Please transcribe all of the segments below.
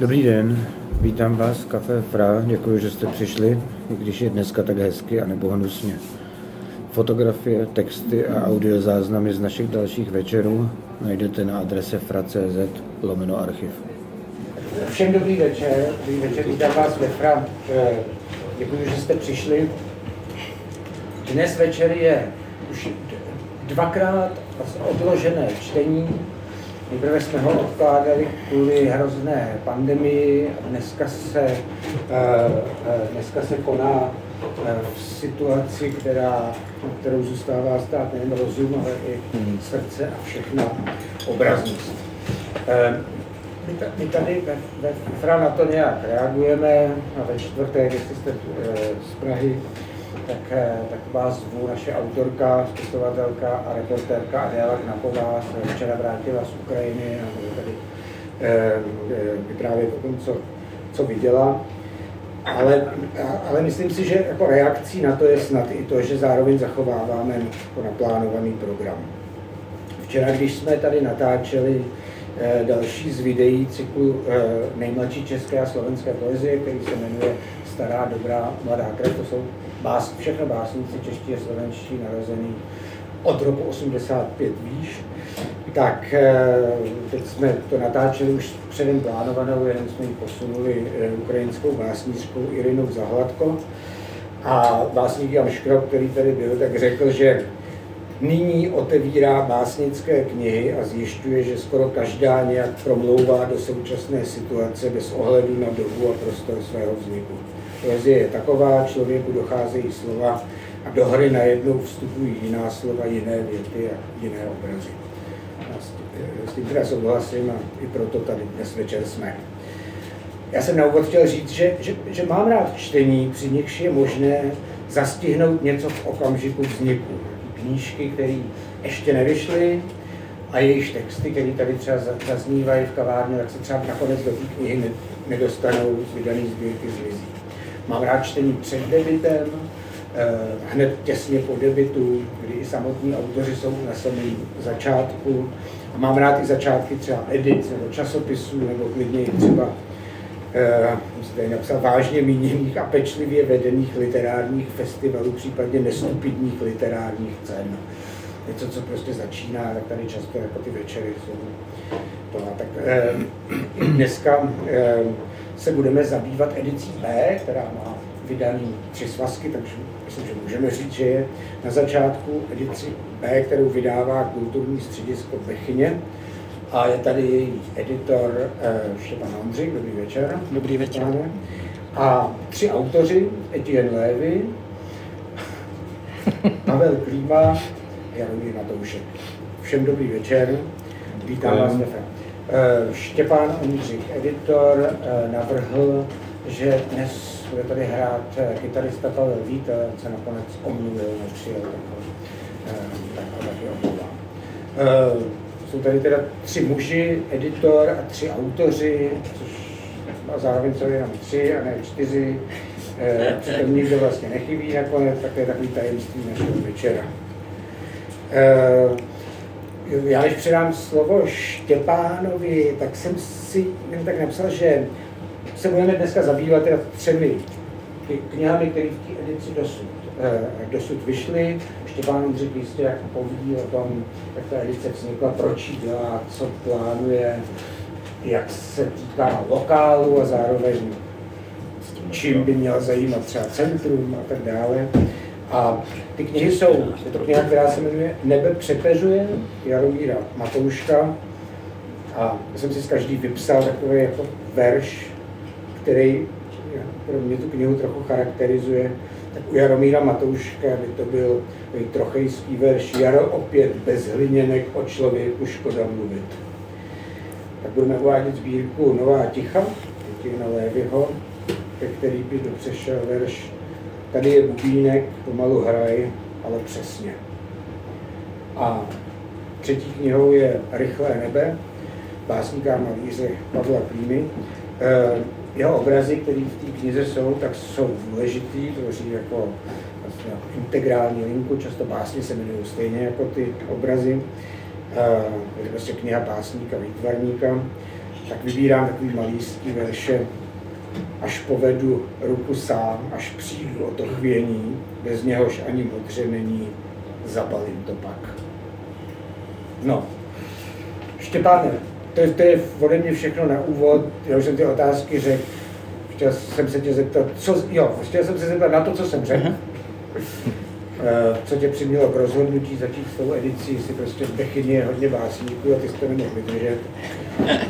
Dobrý den, vítám vás v Café Fra, děkuji, že jste přišli, i když je dneska tak hezky a nebo hnusně. Fotografie, texty a audiozáznamy z našich dalších večerů najdete na adrese fra.cz lomeno archiv. Všem dobrý večer, dobrý večer, vítám vás ve Fra. Eh, děkuji, že jste přišli. Dnes večer je už dvakrát odložené čtení Nejprve jsme ho odkládali kvůli hrozné pandemii dneska se, eh, eh, dneska se koná eh, v situaci, která, kterou zůstává stát nejen rozum, ale i srdce a všechna obraznost. My tady ve, ve Fra na to nějak reagujeme a ve čtvrtek, jestli jste z Prahy, tak, eh, tak vás zvu, naše autorka, spisovatelka a reportérka Adéla Knapová se včera vrátila z Ukrajiny a tady eh, vyprávět o tom, co, co viděla. Ale, ale myslím si, že jako reakcí na to je snad i to, že zároveň zachováváme jako naplánovaný program. Včera, když jsme tady natáčeli eh, další z videí cyklu nejmladší české a slovenské poezie, který se jmenuje Stará, dobrá, mladá krev, to jsou bás, všechno básníci čeští a slovenští narozený od roku 85 výš, tak eh, teď jsme to natáčeli už předem plánovanou, jenom jsme ji posunuli eh, ukrajinskou básnířkou Irinou Zahladko. A básník Jan Škrop, který tady byl, tak řekl, že nyní otevírá básnické knihy a zjišťuje, že skoro každá nějak promlouvá do současné situace bez ohledu na dobu a prostor svého vzniku. Poezie je taková, člověku docházejí slova a do hry najednou vstupují jiná slova, jiné věty a jiné obrazy. S tím teda souhlasím a i proto tady dnes večer jsme. Já jsem na úvod chtěl říct, že, že, že mám rád čtení, při nichž je možné zastihnout něco v okamžiku vzniku. Knížky, které ještě nevyšly a jejich texty, které tady třeba zaznívají v kavárně, tak se třeba nakonec do té knihy nedostanou z vydané sbírky zmizí. Mám rád čtení před debitem, eh, hned těsně po debitu, kdy i samotní autoři jsou na samém začátku. A mám rád i začátky třeba edic nebo časopisů, nebo klidně i třeba eh, tady napsal vážně míněných a pečlivě vedených literárních festivalů, případně nestupidních literárních cen. Něco, co prostě začíná, tak tady často jako ty večery jsou to. Tak eh, dneska eh, se budeme zabývat edicí B, která má vydaný tři svazky, takže myslím, že můžeme říct, že je na začátku edici B, kterou vydává kulturní středisko Bechyně. A je tady její editor eh, Štěpán Ondřej, dobrý večer. Dobrý večer. Pane. A tři autoři, Etienne Lévy, Pavel Klíma Jaromír Matoušek. Všem dobrý večer. Vítám vás, Stefan. Eh, Štěpán Ondřich, editor, eh, navrhl, že dnes bude tady hrát eh, kytarista Pavel Vít, se nakonec omluvil, nepřijel, tak ho taky omlouvám. Jsou tady teda tři muži, editor a tři autoři, což a zároveň jsou jenom tři a ne čtyři. Přitom nikdo vlastně nechybí nakonec, tak to je takový tajemství našeho večera já když předám slovo Štěpánovi, tak jsem si jen tak napsal, že se budeme dneska zabývat teda třemi knihami, které v té edici dosud, eh, dosud vyšly. Štěpán Jindřich jistě jak poví o tom, jak ta edice vznikla, proč ji dělá, co plánuje, jak se týká lokálu a zároveň čím by měl zajímat třeba centrum a tak dále. A ty knihy jsou, je to kniha, která se jmenuje Nebe přepeřuje, Jaromíra Matouška. A já jsem si z každý vypsal takový jako verš, který pro mě tu knihu trochu charakterizuje. Tak u Jaromíra Matouška by to byl trochejský verš Jaro opět bez hliněnek o člověku škoda mluvit. Tak budeme uvádět sbírku Nová ticha, Tětina Lévyho, ke který by dopřešel verš Tady je bubínek, pomalu hraj, ale přesně. A třetí knihou je Rychlé nebe, básníka malíře Pavla Klímy. Eh, jeho obrazy, které v té knize jsou, tak jsou důležitý, tvoří jako vlastně integrální linku, často básně se jmenují stejně jako ty obrazy. Eh, je to prostě kniha básníka, výtvarníka. tak vybírám takový malířský verše, až povedu ruku sám, až přijdu o to chvění, bez něhož ani modře není, zabalím to pak. No, Štěpáne, to je, to je ode mě všechno na úvod, já už jsem ty otázky řekl, chtěl jsem se tě zeptat, co, jo, chtěl jsem se zeptat na to, co jsem řekl. Co tě přimělo k rozhodnutí začít s tou edicí, jestli prostě v Bechyni je hodně básníků a ty jsi to nemohl vydržet.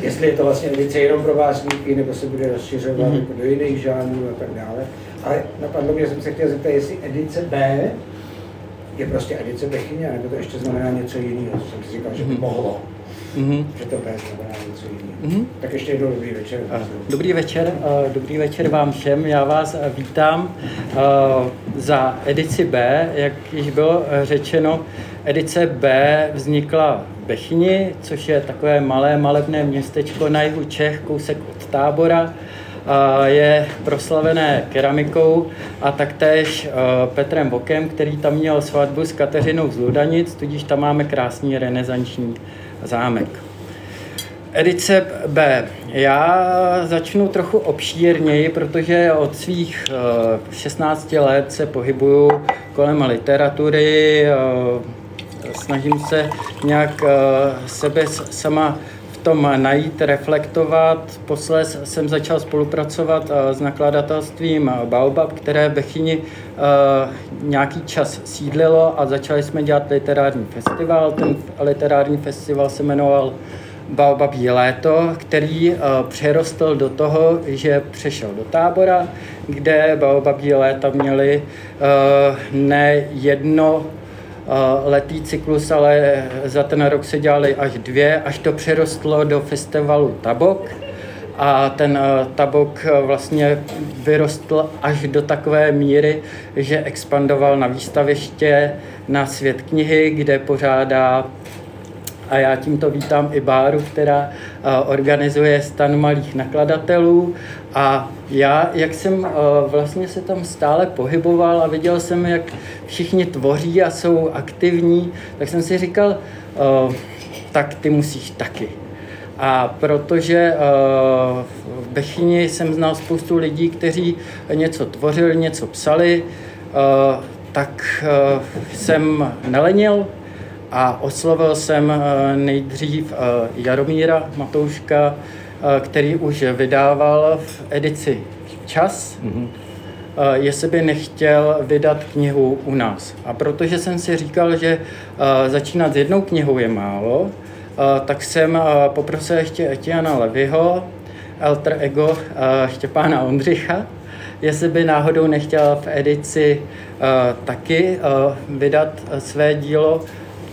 Jestli je to vlastně edice jenom pro básníky, nebo se bude rozšiřovat mm-hmm. jako do jiných žánrů a tak dále. Ale napadlo mě, jsem se chtěl zeptat, jestli edice B je prostě edice Bechyně, nebo to ještě znamená něco jiného. Jsem si říkal, že by mhm. mohlo. Mm-hmm. Že to znamená něco jiného. Mm-hmm. Tak ještě jednou dobrý večer. Dobrý večer, dobrý večer vám všem. Já vás vítám za edici B, jak již bylo řečeno. Edice B vznikla v Bechyni, což je takové malé malebné městečko na jihu Čech, kousek od tábora je proslavené keramikou a taktéž Petrem Bokem, který tam měl svatbu s Kateřinou z Ludanic, tudíž tam máme krásný renesanční zámek. Edice B. Já začnu trochu obšírněji, protože od svých 16 let se pohybuju kolem literatury, snažím se nějak sebe sama tom najít, reflektovat. Posles jsem začal spolupracovat eh, s nakladatelstvím Baobab, které v Bechyni eh, nějaký čas sídlilo a začali jsme dělat literární festival. Ten literární festival se jmenoval Baobabí léto, který přerostl do toho, že přešel do tábora, kde Baobabí léta měli ne jedno letý cyklus, ale za ten rok se dělali až dvě, až to přerostlo do festivalu Tabok. A ten Tabok vlastně vyrostl až do takové míry, že expandoval na výstaviště na svět knihy, kde pořádá a já tímto vítám i Báru, která organizuje stan malých nakladatelů a já, jak jsem vlastně se tam stále pohyboval a viděl jsem, jak všichni tvoří a jsou aktivní, tak jsem si říkal, tak ty musíš taky. A protože v Bechyni jsem znal spoustu lidí, kteří něco tvořili, něco psali, tak jsem nelenil, a oslovil jsem eh, nejdřív eh, Jaromíra Matouška, eh, který už vydával v edici Čas, mm-hmm. jestli by nechtěl vydat knihu u nás. A protože jsem si říkal, že začínat s jednou knihou je málo, tak jsem poprosil ještě Etiana Levyho, alter ego Štěpána Ondřicha, jestli by náhodou nechtěl v edici taky vydat své dílo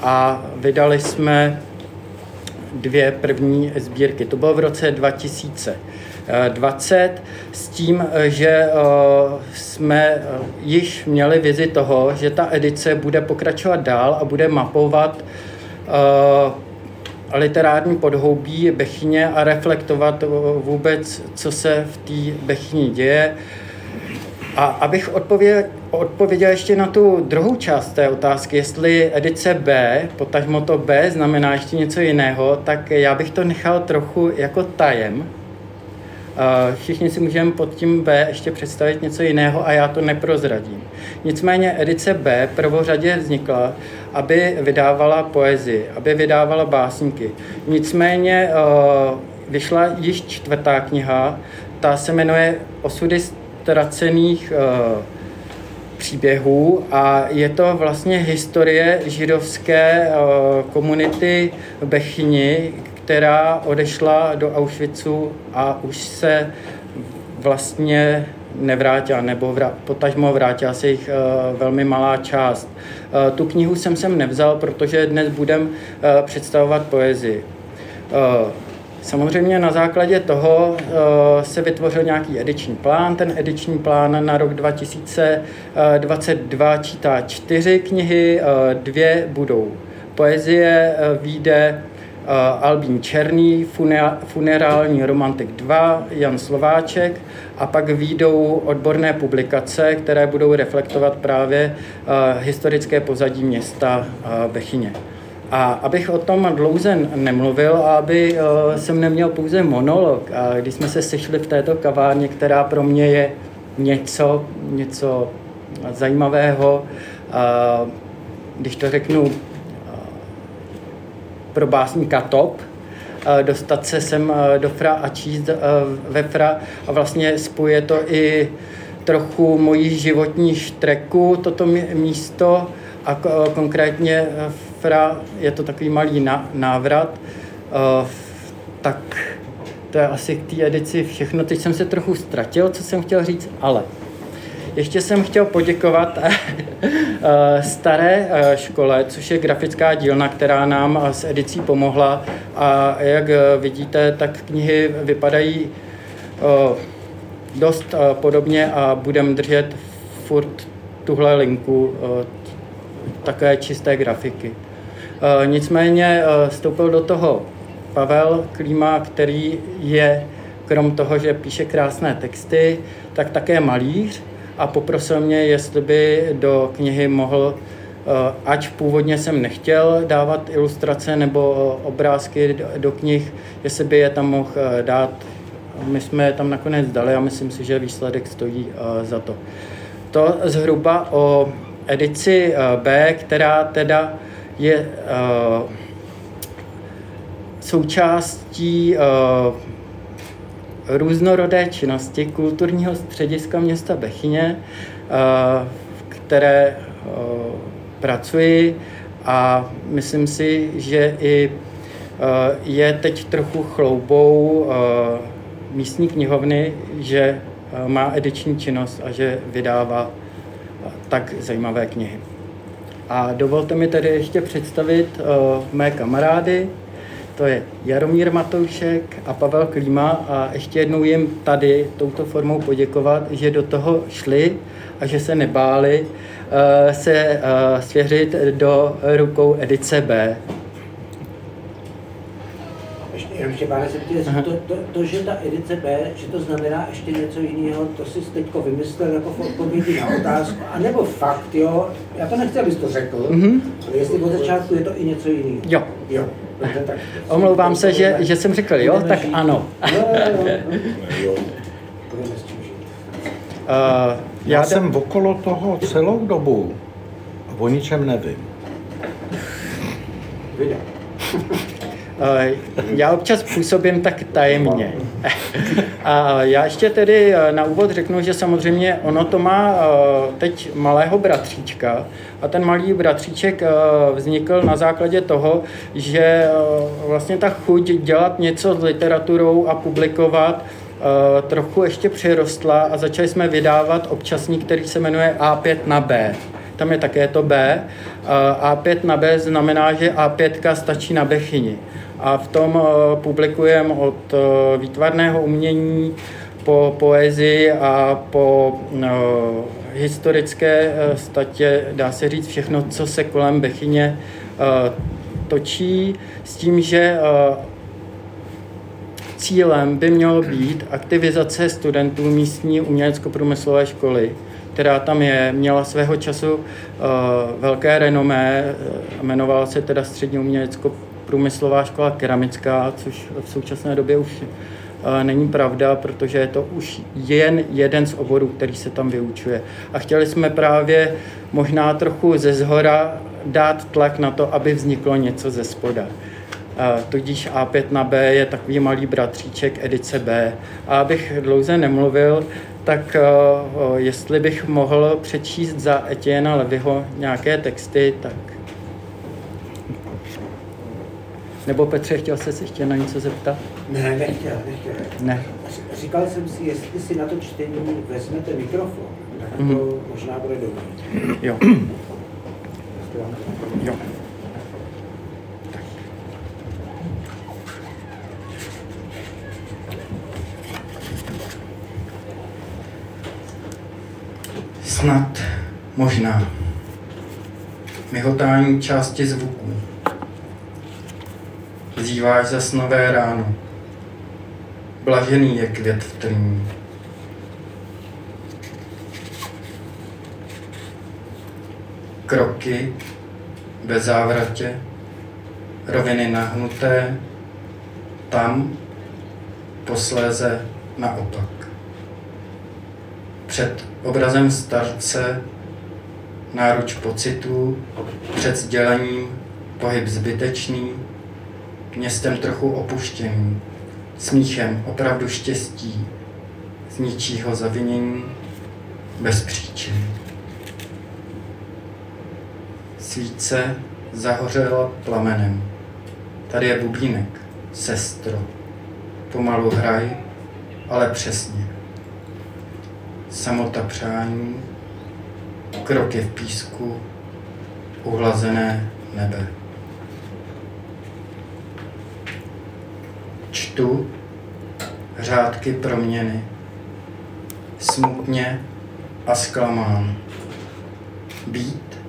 a vydali jsme dvě první sbírky. To bylo v roce 2020 s tím, že eh, jsme eh, již měli vizi toho, že ta edice bude pokračovat dál a bude mapovat eh, literární podhoubí Bechyně a reflektovat vůbec, co se v té Bechyni děje. A abych odpověděl, odpověděl ještě na tu druhou část té otázky, jestli edice B, potažmo to B, znamená ještě něco jiného, tak já bych to nechal trochu jako tajem. Všichni si můžeme pod tím B ještě představit něco jiného a já to neprozradím. Nicméně edice B prvořadě vznikla, aby vydávala poezii, aby vydávala básníky. Nicméně vyšla již čtvrtá kniha, ta se jmenuje Osudy ztracených příběhů a je to vlastně historie židovské eh, komunity v Bechyni, která odešla do Auschwitzu a už se vlastně nevrátila, nebo vrát, potažmo vrátila se jich uh, velmi malá část. Uh, tu knihu jsem sem nevzal, protože dnes budem uh, představovat poezii. Uh, Samozřejmě na základě toho eh, se vytvořil nějaký ediční plán. Ten ediční plán na rok 2022 čítá čtyři knihy, eh, dvě budou poezie, eh, výjde Albín Černý, Funerální romantik 2, Jan Slováček a pak výjdou odborné publikace, které budou reflektovat právě historické pozadí města Bechyně. A abych o tom dlouze nemluvil a aby uh, jsem neměl pouze monolog, a když jsme se sešli v této kavárně, která pro mě je něco, něco zajímavého, uh, když to řeknu uh, pro básníka top, dostat se sem do Fra a číst ve Fra a vlastně spojuje to i trochu mojí životní štreku, toto místo a konkrétně Fra je to takový malý návrat, tak to je asi k té edici všechno. Teď jsem se trochu ztratil, co jsem chtěl říct, ale ještě jsem chtěl poděkovat eh, staré eh, škole, což je grafická dílna, která nám eh, s edicí pomohla. A jak vidíte, tak knihy vypadají dost podobně a budeme držet furt tuhle linku také čisté grafiky. Nicméně vstoupil do toho Pavel Klíma, který je krom toho, že píše krásné texty, tak také malíř a poprosil mě, jestli by do knihy mohl, eh, ať původně jsem nechtěl dávat ilustrace nebo eh, obrázky do knih, jestli by je tam mohl eh, dát. My jsme je tam nakonec dali a myslím si, že výsledek stojí za to. To zhruba o edici B, která teda je součástí různorodé činnosti kulturního střediska města Bechyně, eh, v které eh, pracuji a myslím si, že i je teď trochu chloubou místní knihovny, že má ediční činnost a že vydává tak zajímavé knihy. A dovolte mi tedy ještě představit mé kamarády, to je Jaromír Matoušek a Pavel Klíma a ještě jednou jim tady touto formou poděkovat, že do toho šli a že se nebáli uh, se uh, svěřit do rukou edice B. Ještě, ještě páne, se tě, to, to, to, že ta edice B, že to znamená ještě něco jiného, to si teďko vymyslel jako v odpovědi na otázku, anebo fakt, jo, já to nechci, abys to řekl, mm-hmm. ale jestli od začátku je to i něco jiného. Jo. Jo. Omlouvám se, že, že jsem řekl jo, tak ano. Uh, já jsem okolo toho celou dobu o ničem nevím. Já občas působím tak tajemně. A já ještě tedy eh, na úvod řeknu, že samozřejmě ono to má eh, teď malého bratříčka a ten malý bratříček vznikl na základě toho, že vlastně ta chuť dělat něco s literaturou a publikovat trochu ještě přirostla a začali jsme vydávat občasník, který se jmenuje A5 na B tam je také to B. A5 na B znamená, že A5 stačí na Bechyni a v tom eh, publikujeme od eh, výtvarného umění po poezii a po no, historické statě, dá se říct všechno, co se kolem Bechyně točí, s tím, že cílem by mělo být aktivizace studentů místní umělecko-průmyslové školy, která tam je, měla svého času velké renomé, jmenovala se teda Střední umělecko průmyslová škola keramická, což v současné době už eh, není pravda, protože je to už jen jeden z oborů, který se tam vyučuje. A chtěli jsme právě možná trochu ze zhora dát tlak na to, aby vzniklo něco ze spoda. Eh, tudíž A5 na B je takový malý bratříček edice B. A abych dlouze nemluvil, tak uh, jestli bych mohl přečíst za Etienne Levyho nějaké texty, tak Nebo Petře, chtěl jsi se ještě na něco zeptat? Ne, nechtěl, nechtěl. Ne. Říkal jsem si, jestli si na to čtení vezmete mikrofon, tak mm. to možná bude dobrý. Jo. jo. Snad, možná, myhotání části zvuků vzýváš zas nové ráno. Blažený je květ v trní. Kroky bez závratě, roviny nahnuté, tam posléze naopak. Před obrazem starce náruč pocitů, před sdělením pohyb zbytečný, městem trochu opuštěný, smíchem opravdu štěstí, z ničího zavinění, bez příčiny. Svíce zahořela plamenem. Tady je bubínek, sestro. Pomalu hraj, ale přesně. Samota přání, kroky v písku, uhlazené nebe. Čtu řádky proměny, smutně a zklamán. Být,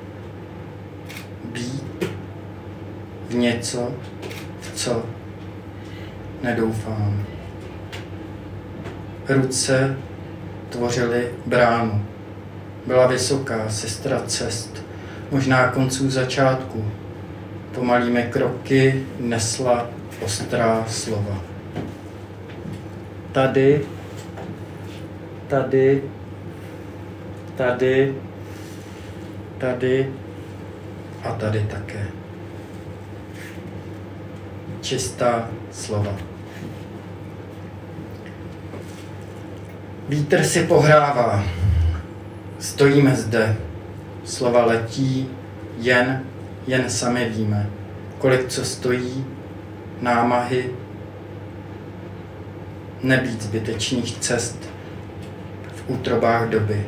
být v něco, v co nedoufám. Ruce tvořily bránu. Byla vysoká, sestra cest, možná konců začátku. Pomalými kroky nesla ostrá slova. Tady, tady, tady, tady a tady také. Čistá slova. Vítr si pohrává. Stojíme zde. Slova letí, jen, jen sami víme, kolik co stojí, námahy, nebýt zbytečných cest v útrobách doby.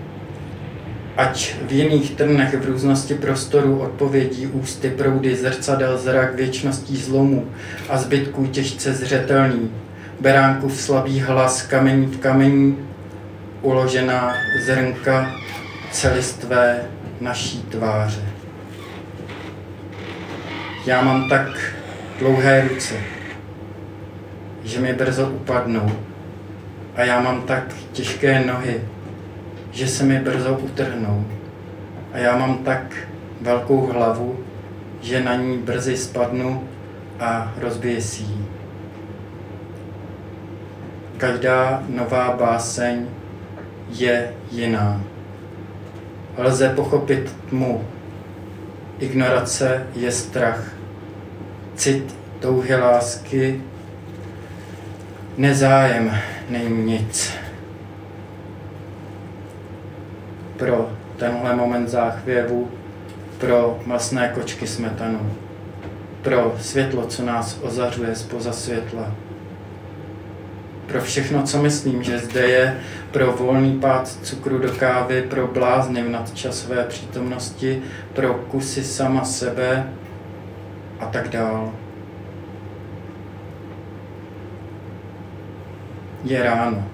Ať v jiných trnech v různosti prostorů odpovědí ústy proudy zrcadel zrak věčností zlomů a zbytků těžce zřetelný, beránku v slabý hlas kamení v kamení, uložená zrnka celistvé naší tváře. Já mám tak dlouhé ruce, že mi brzo upadnou a já mám tak těžké nohy, že se mi brzo utrhnou a já mám tak velkou hlavu, že na ní brzy spadnu a rozbije si ji. Každá nová báseň je jiná. Lze pochopit tmu. Ignorace je strach. Cit touhy lásky, nezájem není nic. Pro tenhle moment záchvěvu, pro masné kočky smetanu, pro světlo, co nás ozařuje spoza světla, pro všechno, co myslím, že zde je, pro volný pád cukru do kávy, pro blázny v nadčasové přítomnosti, pro kusy sama sebe a tak dál. Je ráno.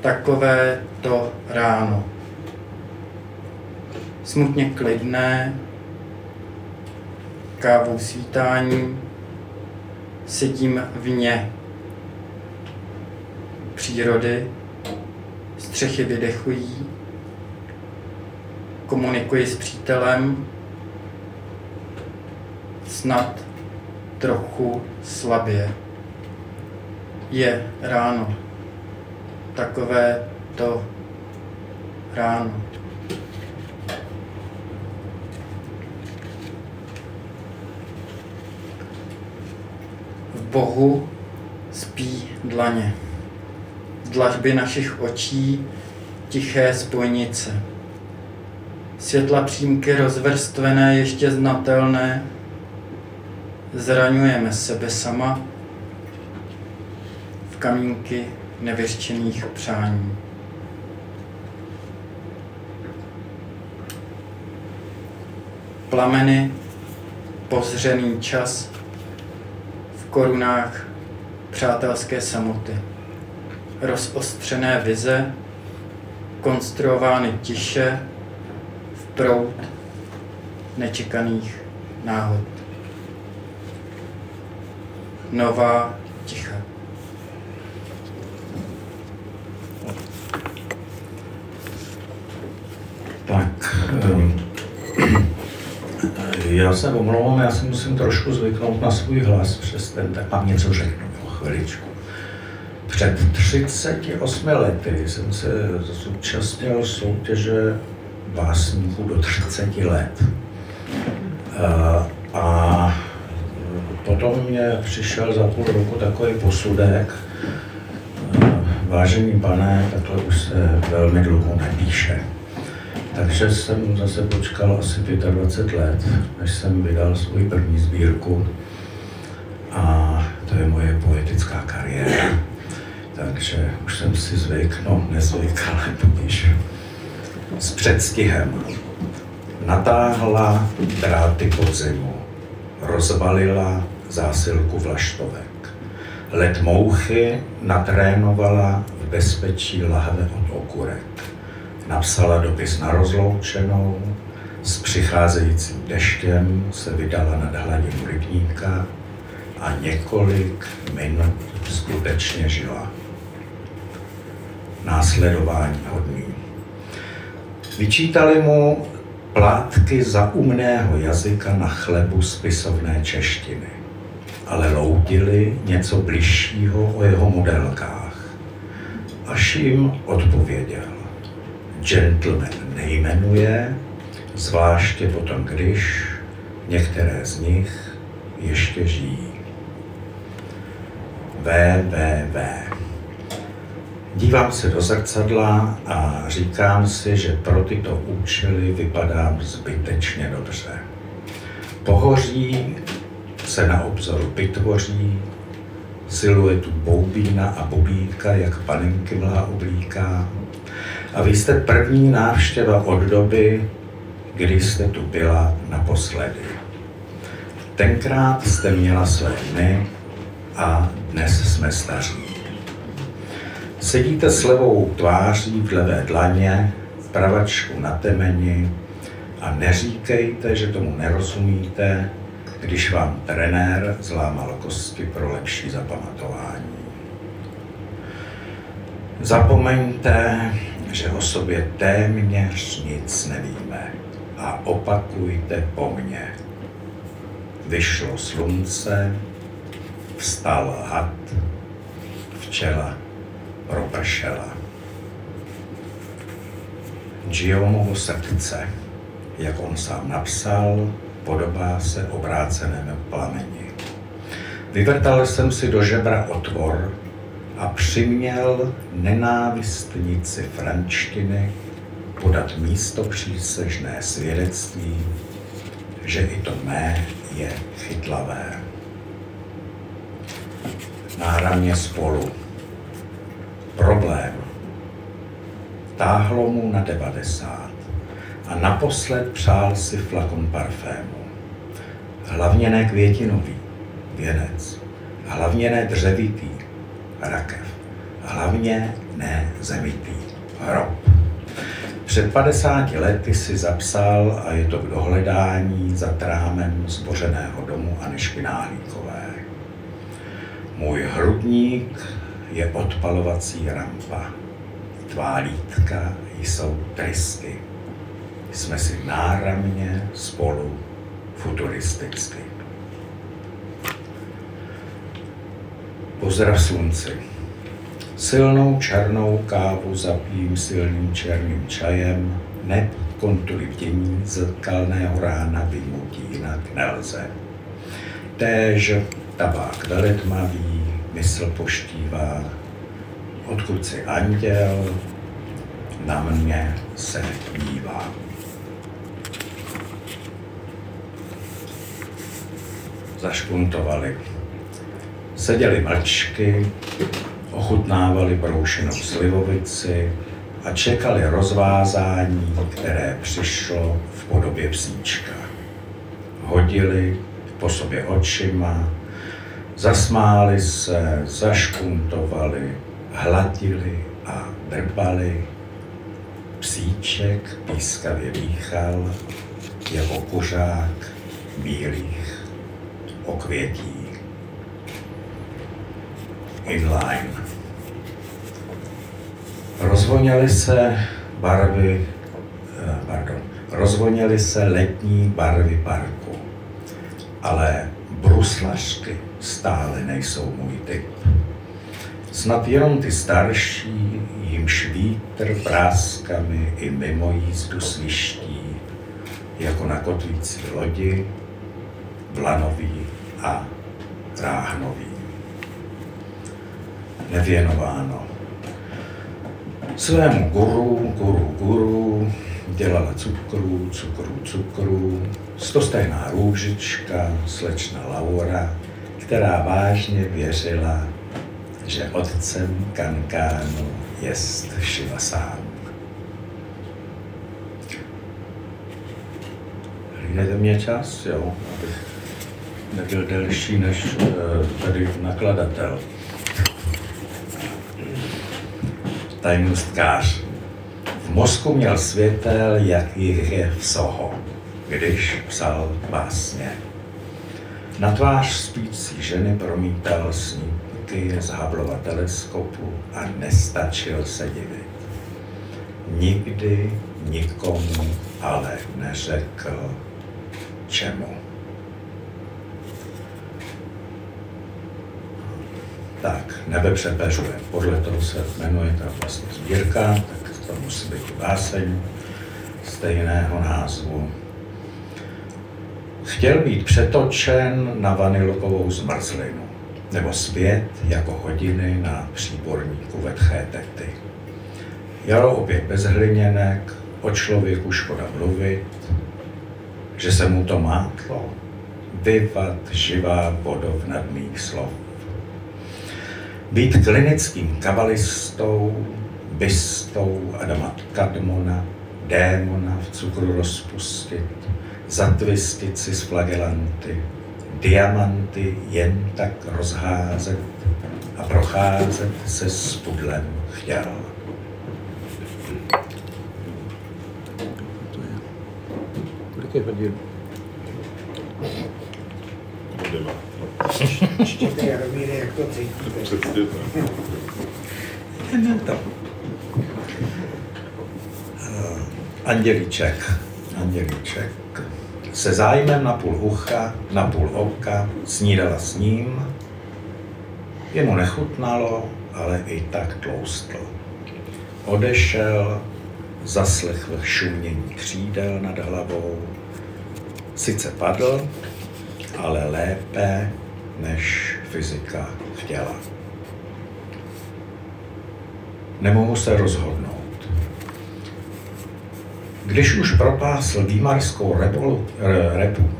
Takové to ráno. Smutně klidné, kávou svítání, sedím v ně přírody, střechy vydechují, komunikuji s přítelem, snad trochu slabě. Je ráno. Takové to ráno. V Bohu spí dlaně dlažby našich očí tiché spojnice. Světla přímky rozvrstvené, ještě znatelné, zraňujeme sebe sama kamínky nevyřčených přání. Plameny, pozřený čas v korunách přátelské samoty rozostřené vize, konstruovány tiše v prout nečekaných náhod. Nová ticha. Tak, um, Já se omlouvám, já si musím trošku zvyknout na svůj hlas přes ten, tak mám něco řeknu, o chviličku. Před 38 lety jsem se zúčastnil soutěže básníků do 30 let. A, a potom mě přišel za půl roku takový posudek, vážený pane, takhle už se velmi dlouho nepíše. Takže jsem zase počkal asi 25 let, než jsem vydal svou první sbírku. A to je moje poetická kariéra. Takže už jsem si zvyk, no nezvyk, ale budíš. S předstihem. Natáhla dráty podzimu. Rozvalila zásilku vlaštovek. Let mouchy natrénovala v bezpečí lahve od okurek napsala dopis na rozloučenou, s přicházejícím deštěm se vydala nad hladinu rybníka a několik minut skutečně žila. Následování hodný. Vyčítali mu plátky zaumného jazyka na chlebu spisovné češtiny, ale loudili něco bližšího o jeho modelkách. Až jim odpověděl gentleman nejmenuje, zvláště potom, když některé z nich ještě žijí. VVV. Dívám se do zrcadla a říkám si, že pro tyto účely vypadám zbytečně dobře. Pohoří se na obzoru vytvoří, siluetu boubína a bobíka, jak panenky mlá oblíká, a vy jste první návštěva od doby, kdy jste tu byla naposledy. Tenkrát jste měla své dny a dnes jsme staří. Sedíte s levou tváří v levé dlaně, pravačku na temeni a neříkejte, že tomu nerozumíte, když vám trenér zlámal kosti pro lepší zapamatování. Zapomeňte, že o sobě téměř nic nevíme a opakujte po mně. Vyšlo slunce, vstal had, včela propršela. Giomovo srdce, jak on sám napsal, podobá se obrácenému plameni. Vyvrtal jsem si do žebra otvor, a přiměl nenávistnici frančtiny podat místo přísežné svědectví, že i to mé je chytlavé. Náramně spolu. Problém. Táhlo mu na devadesát a naposled přál si flakon parfému. Hlavně ne květinový, věnec. Hlavně ne dřevitý, rakev. Hlavně ne zemitý hrob. Před 50 lety si zapsal a je to k dohledání za trámem zbořeného domu Anišky Náhlíkové. Můj hrudník je odpalovací rampa. Tvá lítka jsou trysky. Jsme si náramně spolu futuristicky. Pozdrav slunci. Silnou černou kávu zapím silným černým čajem, neb kontury dění zrkalného rána vymutí jinak nelze. Též tabák veletmavý, mysl poštívá, odkud si anděl, na mě se dívá. Zašpuntovali. Seděli mlčky, ochutnávali broušenou slivovici a čekali rozvázání, které přišlo v podobě psíčka. Hodili po sobě očima, zasmáli se, zašpuntovali, hladili a drbali. Psíček pískavě dýchal jako kuřák bílých okvětí inline. Rozvoněly se barvy, eh, pardon, rozvoněly se letní barvy parku. ale bruslařky stále nejsou můj typ. Snad jenom ty starší, jimž vítr práskami i mimo jízdu sviští, jako na kotvící lodi, Vlanový a Ráhnový. Nevěnováno. Svému guru, guru, guru, dělala cukru, cukru, cukru, stostejná růžička, slečna Laura, která vážně věřila, že otcem Kankánu jest Šiva sám. Hlídejte mě čas, jo, abych nebyl delší než uh, tady nakladatel. Tajnostkář. V mozku měl světel, jak jich je v Soho, když psal básně. Na tvář spící ženy promítal snímky z Hubbleova teleskopu a nestačil se divit. Nikdy nikomu ale neřekl čemu. Tak, nebe přepeřuje. Podle toho se jmenuje ta vlastně sbírka, tak to musí být báseň stejného názvu. Chtěl být přetočen na vanilovou zmrzlinu, nebo svět jako hodiny na příborníku vetché tety. Jaro opět bez hliněnek, o člověku škoda mluvit, že se mu to mátlo, vyvat živá vodov mých slov. Být klinickým kabalistou, bystou Adama Kadmona, démona v cukru rozpustit, zatvistit si s flagelanty, diamanty jen tak rozházet a procházet se spudlem chtěl. Kolik je? Čtěte Jaromíre, jak to cítíte. Jen to. Eh, Andělíček, andělíček, se zájmem na půl ucha, na půl oka, snídala s ním, jemu nechutnalo, ale i tak tloustl. Odešel, zaslechl šumění křídel nad hlavou, sice padl, ale lépe, než fyzika chtěla. Nemohu se rozhodnout. Když už propásl Výmarskou rebolu, re, repu,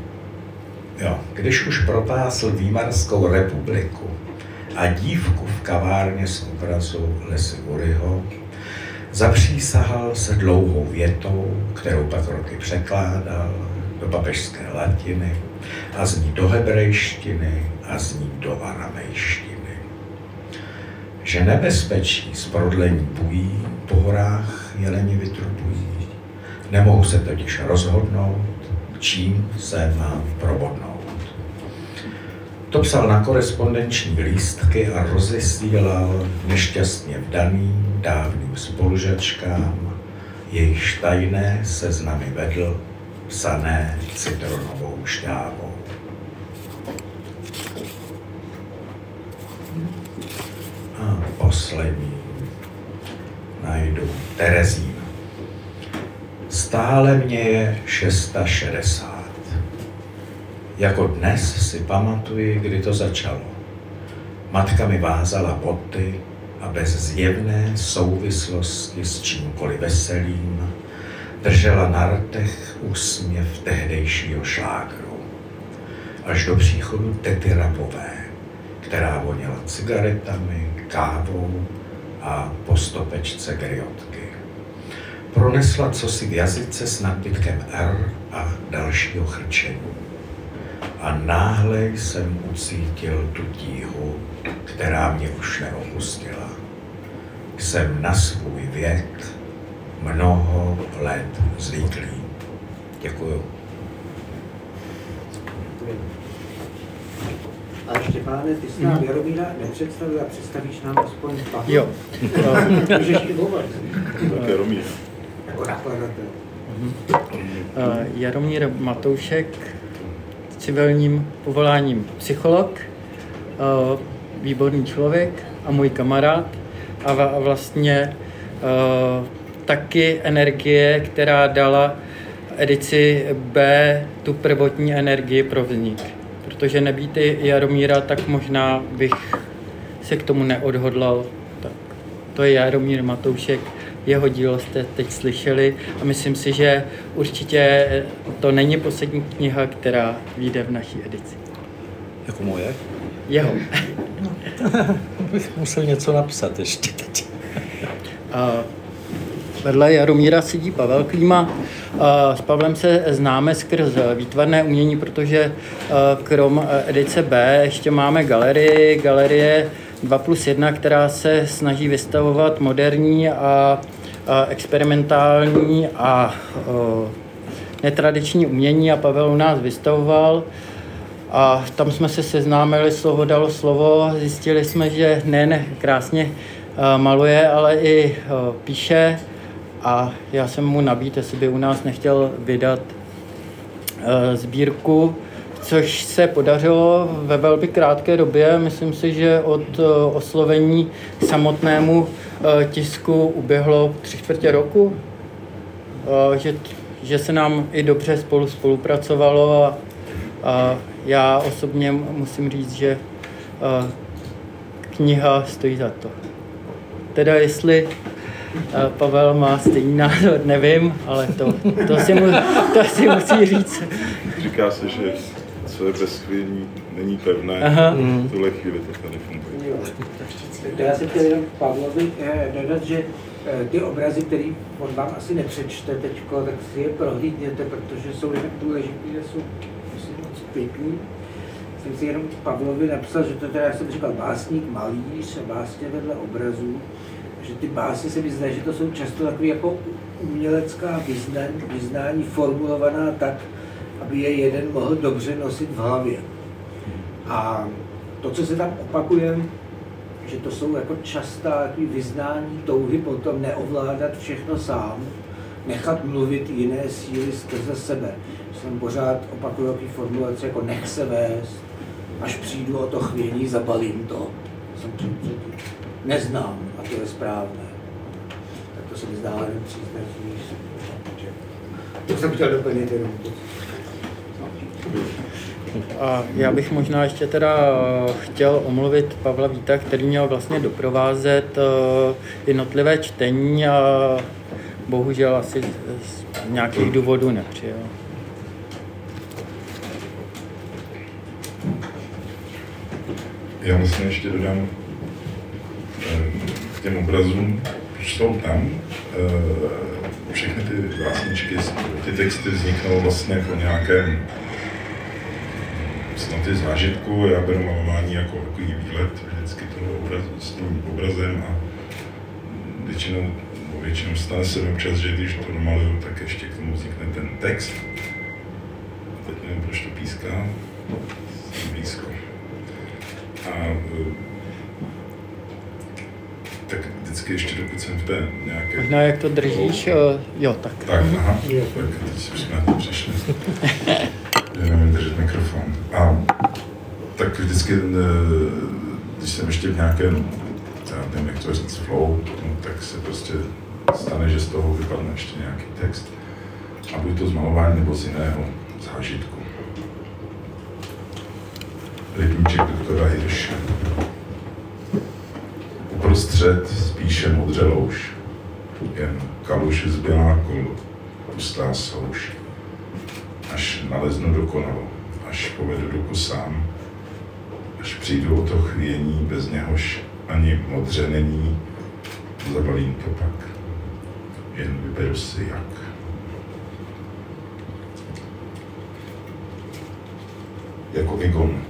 jo, když už propásl Výmarskou republiku a dívku v kavárně z obrazu Lesy Uryho, zapřísahal se dlouhou větou, kterou pak roky překládal do papežské latiny a z ní do hebrejštiny a z ní do aramejštiny. Že nebezpečí z prodlení bují, po horách jeleni vytrubují. Nemohu se totiž rozhodnout, čím se mám probodnout. To psal na korespondenční lístky a rozesílal nešťastně vdaným dávným spolužačkám, jejichž tajné seznamy vedl psané citronovou šťávou. A poslední najdu Terezín. Stále mě je 660. Jako dnes si pamatuji, kdy to začalo. Matka mi vázala boty a bez zjevné souvislosti s čímkoliv veselým držela na rtech úsměv tehdejšího šlágru. Až do příchodu tety Rapové, která voněla cigaretami, kávou a po stopečce griotky. Pronesla cosi v jazyce s nadbytkem R a dalšího chrčení. A náhle jsem ucítil tu tíhu, která mě už neopustila. Jsem na svůj věk mnoho let zvyklý. Děkuju. A Štěpáne, ty jsi nám Jaromíra nepředstavil a představíš nám aspoň Pavla? Jo. Můžeš i hovořit, Tak Jaromír. jako nakladatel. Uh, Jaromír Matoušek, civilním povoláním psycholog, uh, výborný člověk a můj kamarád a vlastně uh, taky energie, která dala edici B tu prvotní energii pro vznik. Protože nebýt Jaromíra, tak možná bych se k tomu neodhodlal. Tak to je Jaromír Matoušek, jeho dílo jste teď slyšeli a myslím si, že určitě to není poslední kniha, která vyjde v naší edici. Jako moje? Jeho. bych musel něco napsat ještě teď. A vedle Jaromíra sedí Pavel Klíma. S Pavlem se známe skrz výtvarné umění, protože krom edice B ještě máme galerii, galerie 2 plus 1, která se snaží vystavovat moderní a experimentální a netradiční umění a Pavel u nás vystavoval. A tam jsme se seznámili, slovo dalo slovo, zjistili jsme, že nejen krásně maluje, ale i píše a já jsem mu nabít, jestli by u nás nechtěl vydat sbírku, což se podařilo ve velmi krátké době. Myslím si, že od oslovení samotnému tisku uběhlo tři čtvrtě roku, že, že se nám i dobře spolu spolupracovalo a, a já osobně musím říct, že kniha stojí za to. Teda jestli Pavel má stejný názor, nevím, ale to, to, si, mu, to si musí říct. Říká se, že co je bez chvění, není pevné. Aha. V tuhle chvíli to tady funguje. Já se chtěl jenom Pavlovi eh, dodat, že eh, ty obrazy, které on vám asi nepřečte teď, tak si je prohlídněte, protože jsou jednak důležité, jsou myslím, moc pěkný. Jsem si jenom Pavlovi napsal, že to teda, já jsem říkal, básník, malíř básně vedle obrazů, že ty básně se mi zdá, že to jsou často takové jako umělecká vyznání, vyznání formulovaná tak, aby je jeden mohl dobře nosit v hlavě. A to, co se tam opakuje, že to jsou jako častá vyznání touhy potom neovládat všechno sám, nechat mluvit jiné síly skrze sebe. Jsem pořád opakuju takový formulace jako nech se vést, až přijdu o to chvění, zabalím to. Jsem neznám a to je správné. Tak to se mi zdá jeden příznačný. To jsem chtěl doplnit jenom. A já bych možná ještě teda chtěl omluvit Pavla Víta, který měl vlastně doprovázet eh, jednotlivé čtení a bohužel asi z nějakých důvodů nepřijel. Já vlastně ještě dodám eh, těm obrazům, jsou tam, eh, všechny ty básničky, ty texty vzniknou vlastně po nějakém snad zážitku, já beru malování jako takový výlet vždycky toho obrazu, s tím obrazem a většinou, většinou stane se občas, že když to namaluju, tak ještě k tomu vznikne ten text. A teď nevím, proč to píská, jsem blízko. A e, tak vždycky ještě dokud jsem v té nějaké... Možná jak to držíš, oh. jo, tak. Tak, aha, tak teď jsme na to přišli. nevím držet mikrofon. A tak vždycky, eh, když jsem ještě v nějakém, já nevím, jak to říct, flow, no, tak se prostě stane, že z toho vypadne ještě nějaký text. A bude to z malování nebo z jiného zážitku. Rytmíček doktora Hirše. Uprostřed spíše modře louž, jen kaluš zbylá kol, pustá souš až naleznu dokonalo, až povedu ruku sám, až přijdu o to chvění, bez něhož ani modře není, zabalím to pak, jen vyberu si jak. Jako Egon.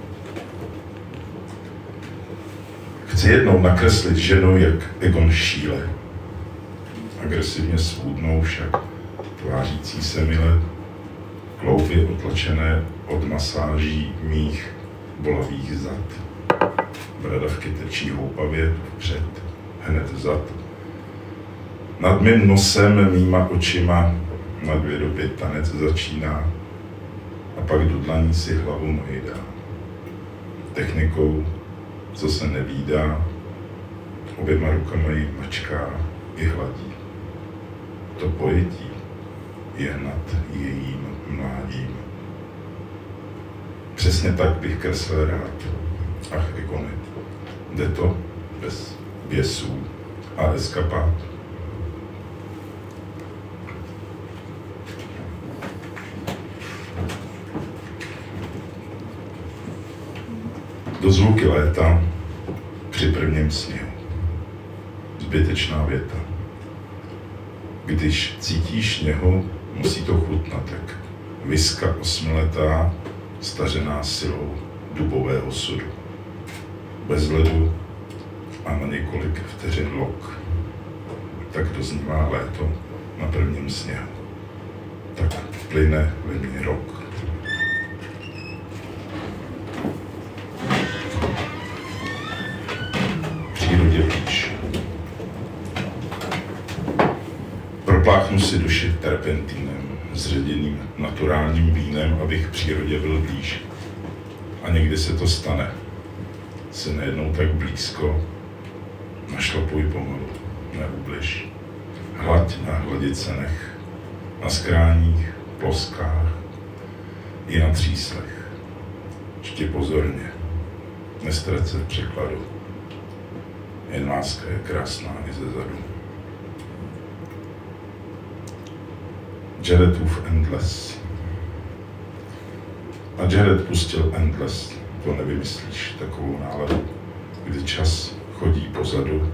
Chci jednou nakreslit ženu jak Egon Šíle. Agresivně svůdnou však, tvářící se mile, kloufy otlačené od masáží mých bolavých zad. Bradavky tečí houpavě vpřed, hned zad. Nad mým nosem, mýma očima, na dvě doby tanec začíná. a pak do dlaní si hlavu moji dá. Technikou, co se nevídá, oběma rukama ji mačká i hladí. To pojetí je nad jejím mládím. Přesně tak bych kreslil rád. Ach, ikonet. Jde to bez běsů a eskapát. Do zvuky léta při prvním sněhu. Zbytečná věta. Když cítíš něho, musí to chutnat jak viska osmiletá, stařená silou dubového sudu. Bez ledu a na několik vteřin lok. Tak doznívá léto na prvním sněhu. Tak plyne ve mně rok. Terpentínem, zředěným naturálním vínem, abych přírodě byl blíž. A někdy se to stane. Se nejednou tak blízko, našlapuj pomalu, neubliž. Hlaď na hladice nech, na skráních, ploskách i na tříslech. Čti pozorně, nestrať se v překladu. Jen láska je krásná i ze zadu. Jaredův Endless. A Jared pustil Endless, to nevymyslíš, takovou náladu, kdy čas chodí pozadu,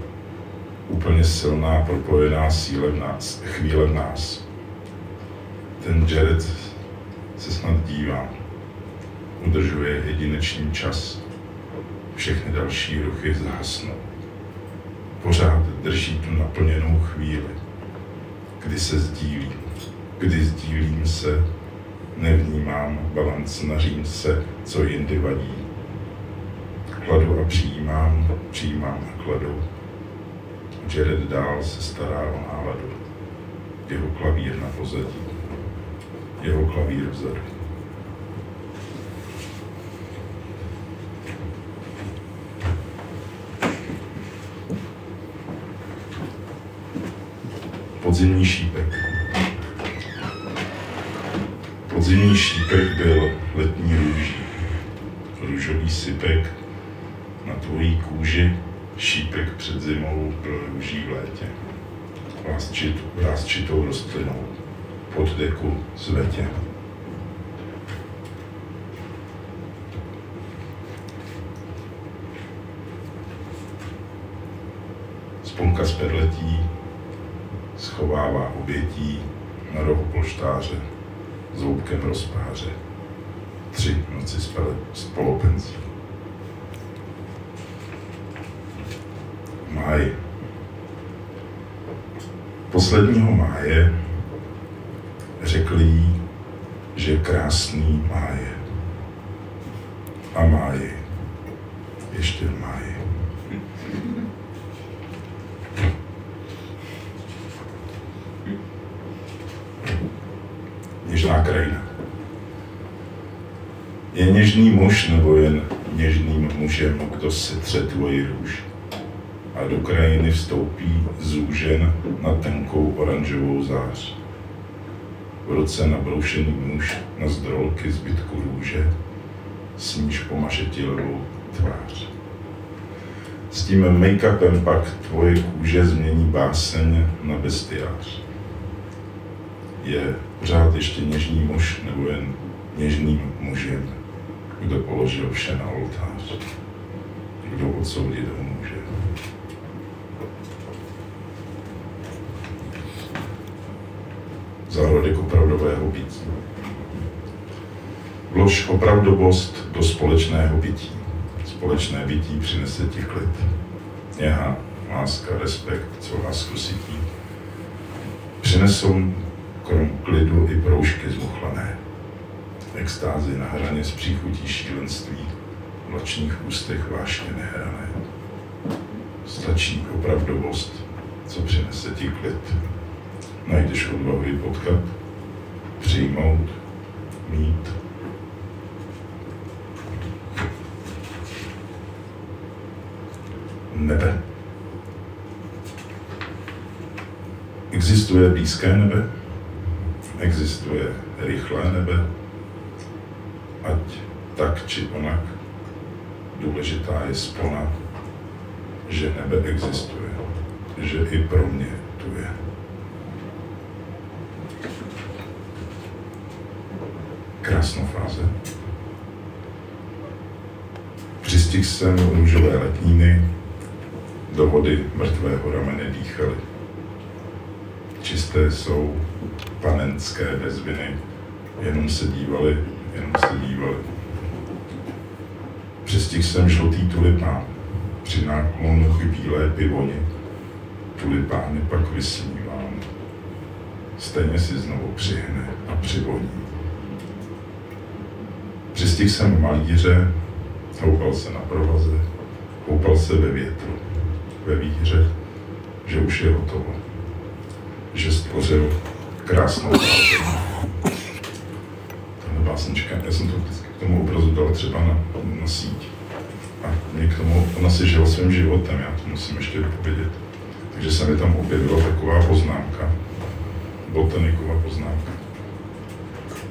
úplně silná, propojená síle v nás, chvíle v nás. Ten Jared se snad dívá, udržuje jedinečný čas, všechny další ruchy zhasnou. Pořád drží tu naplněnou chvíli, kdy se sdílí, kdy sdílím se, nevnímám balanc na římce, co jindy vadí. Kladu a přijímám, přijímám a kladu. Jared dál se stará o náladu. Jeho klavír na pozadí, jeho klavír vzadu. Podzimní šípek. Podzimní šípek byl letní růží. Růžový sypek na tvojí kůži, šípek před zimou byl růží v létě. Lásčit, rostlinou pod deku zvetě. Sponka z perletí schovává obětí na rohu polštáře zloubkem rozpáře. Tři noci spele, s polopenzí. Máj. Posledního máje řekl jí, že krásný máje. A máje. Ještě v máji. Něžná krajina. Je něžný muž nebo jen něžným mužem, kdo se tře tvoji růž a do krajiny vstoupí zúžen na tenkou oranžovou zář. V ruce nabroušený muž na zdrolky zbytku růže, s níž pomaže tělovou tvář. S tím make-upem pak tvoje kůže změní báseň na bestiář. Je pořád ještě něžný muž nebo jen něžným mužem, kdo položil vše na oltář, kdo odsoudit ho může. Zárodek opravdového bytí. Vlož opravdovost do společného bytí. Společné bytí přinese ti klid. Něha, láska, respekt, co lásku sytí. Přinesou krom klidu i proužky zmuchlané extázy na hraně s příchutí šílenství v nočních ústech vášně nehrané. Stačí opravdovost, co přinese ti klid. Najdeš odvahu ji potkat, přijmout, mít. Nebe. Existuje blízké nebe, existuje rychlé nebe, ať tak či onak. Důležitá je spona, že nebe existuje, že i pro mě tu je. Krásná fáze. Přistihl jsem růžové letníny, do vody mrtvého ramene dýchaly. Čisté jsou panenské bez viny, jenom se dívali, jenom se dívali. Přistihl jsem žlutý tulipán, při náklonu bílé pivoni. Tulipány pak vysmívám. Stejně si znovu přihne a přivoní. Přistihl jsem malíře, houpal se na provaze, houpal se ve větru, ve víře, že už je hotovo, že stvořil krásnou. Básnička, já jsem to vždycky k tomu obrazu dal třeba na, na síť. A mě k tomu, ona si žila svým životem, já to musím ještě dopovědět. Takže se mi tam objevila taková poznámka, botaniková poznámka.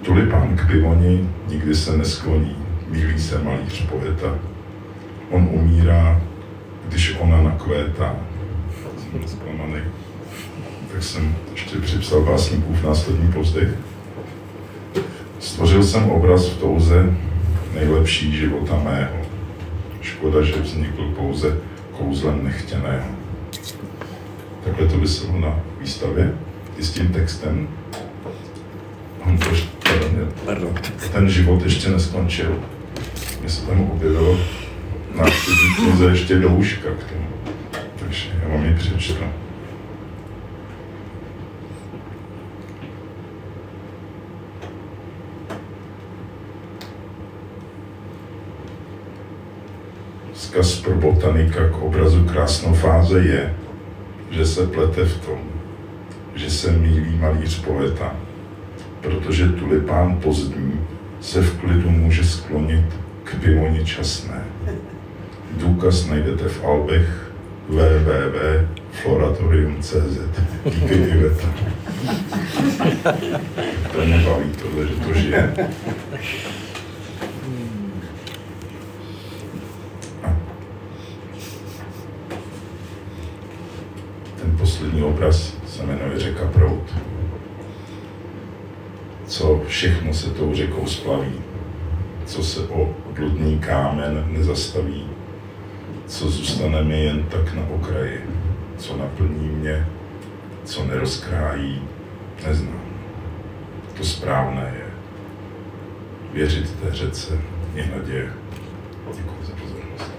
Tulipán k pivoni nikdy se neskloní, mílí se malíř poeta. On umírá, když ona nakvétá. Jsem zklamaný. Tak jsem ještě připsal básníkův následní pozdech. Stvořil jsem obraz v touze nejlepší života mého. Škoda, že vznikl pouze kouzlem nechtěného. Takhle to vyselo na výstavě i s tím textem. On to ten život ještě neskončil. Mně se tam objevilo na knize ještě douška k tomu. Takže já vám ji přečtu. Vzkaz pro botanika k obrazu krásnofáze je, že se plete v tom, že se mílí malíř poeta, protože tulipán pozdní se v klidu může sklonit k pivoni časné. Důkaz najdete v albech www.floratorium.cz. Díky Iveta. To mě baví tohle, že to žije. A ten poslední obraz se jmenuje Řeka Prout. Co všechno se tou řekou splaví, co se o bludný kámen nezastaví, co zůstane mi jen tak na okraji, co naplní mě, co nerozkrájí, neznám. To správné je věřit té řece je naděje. Děkuji za pozornost.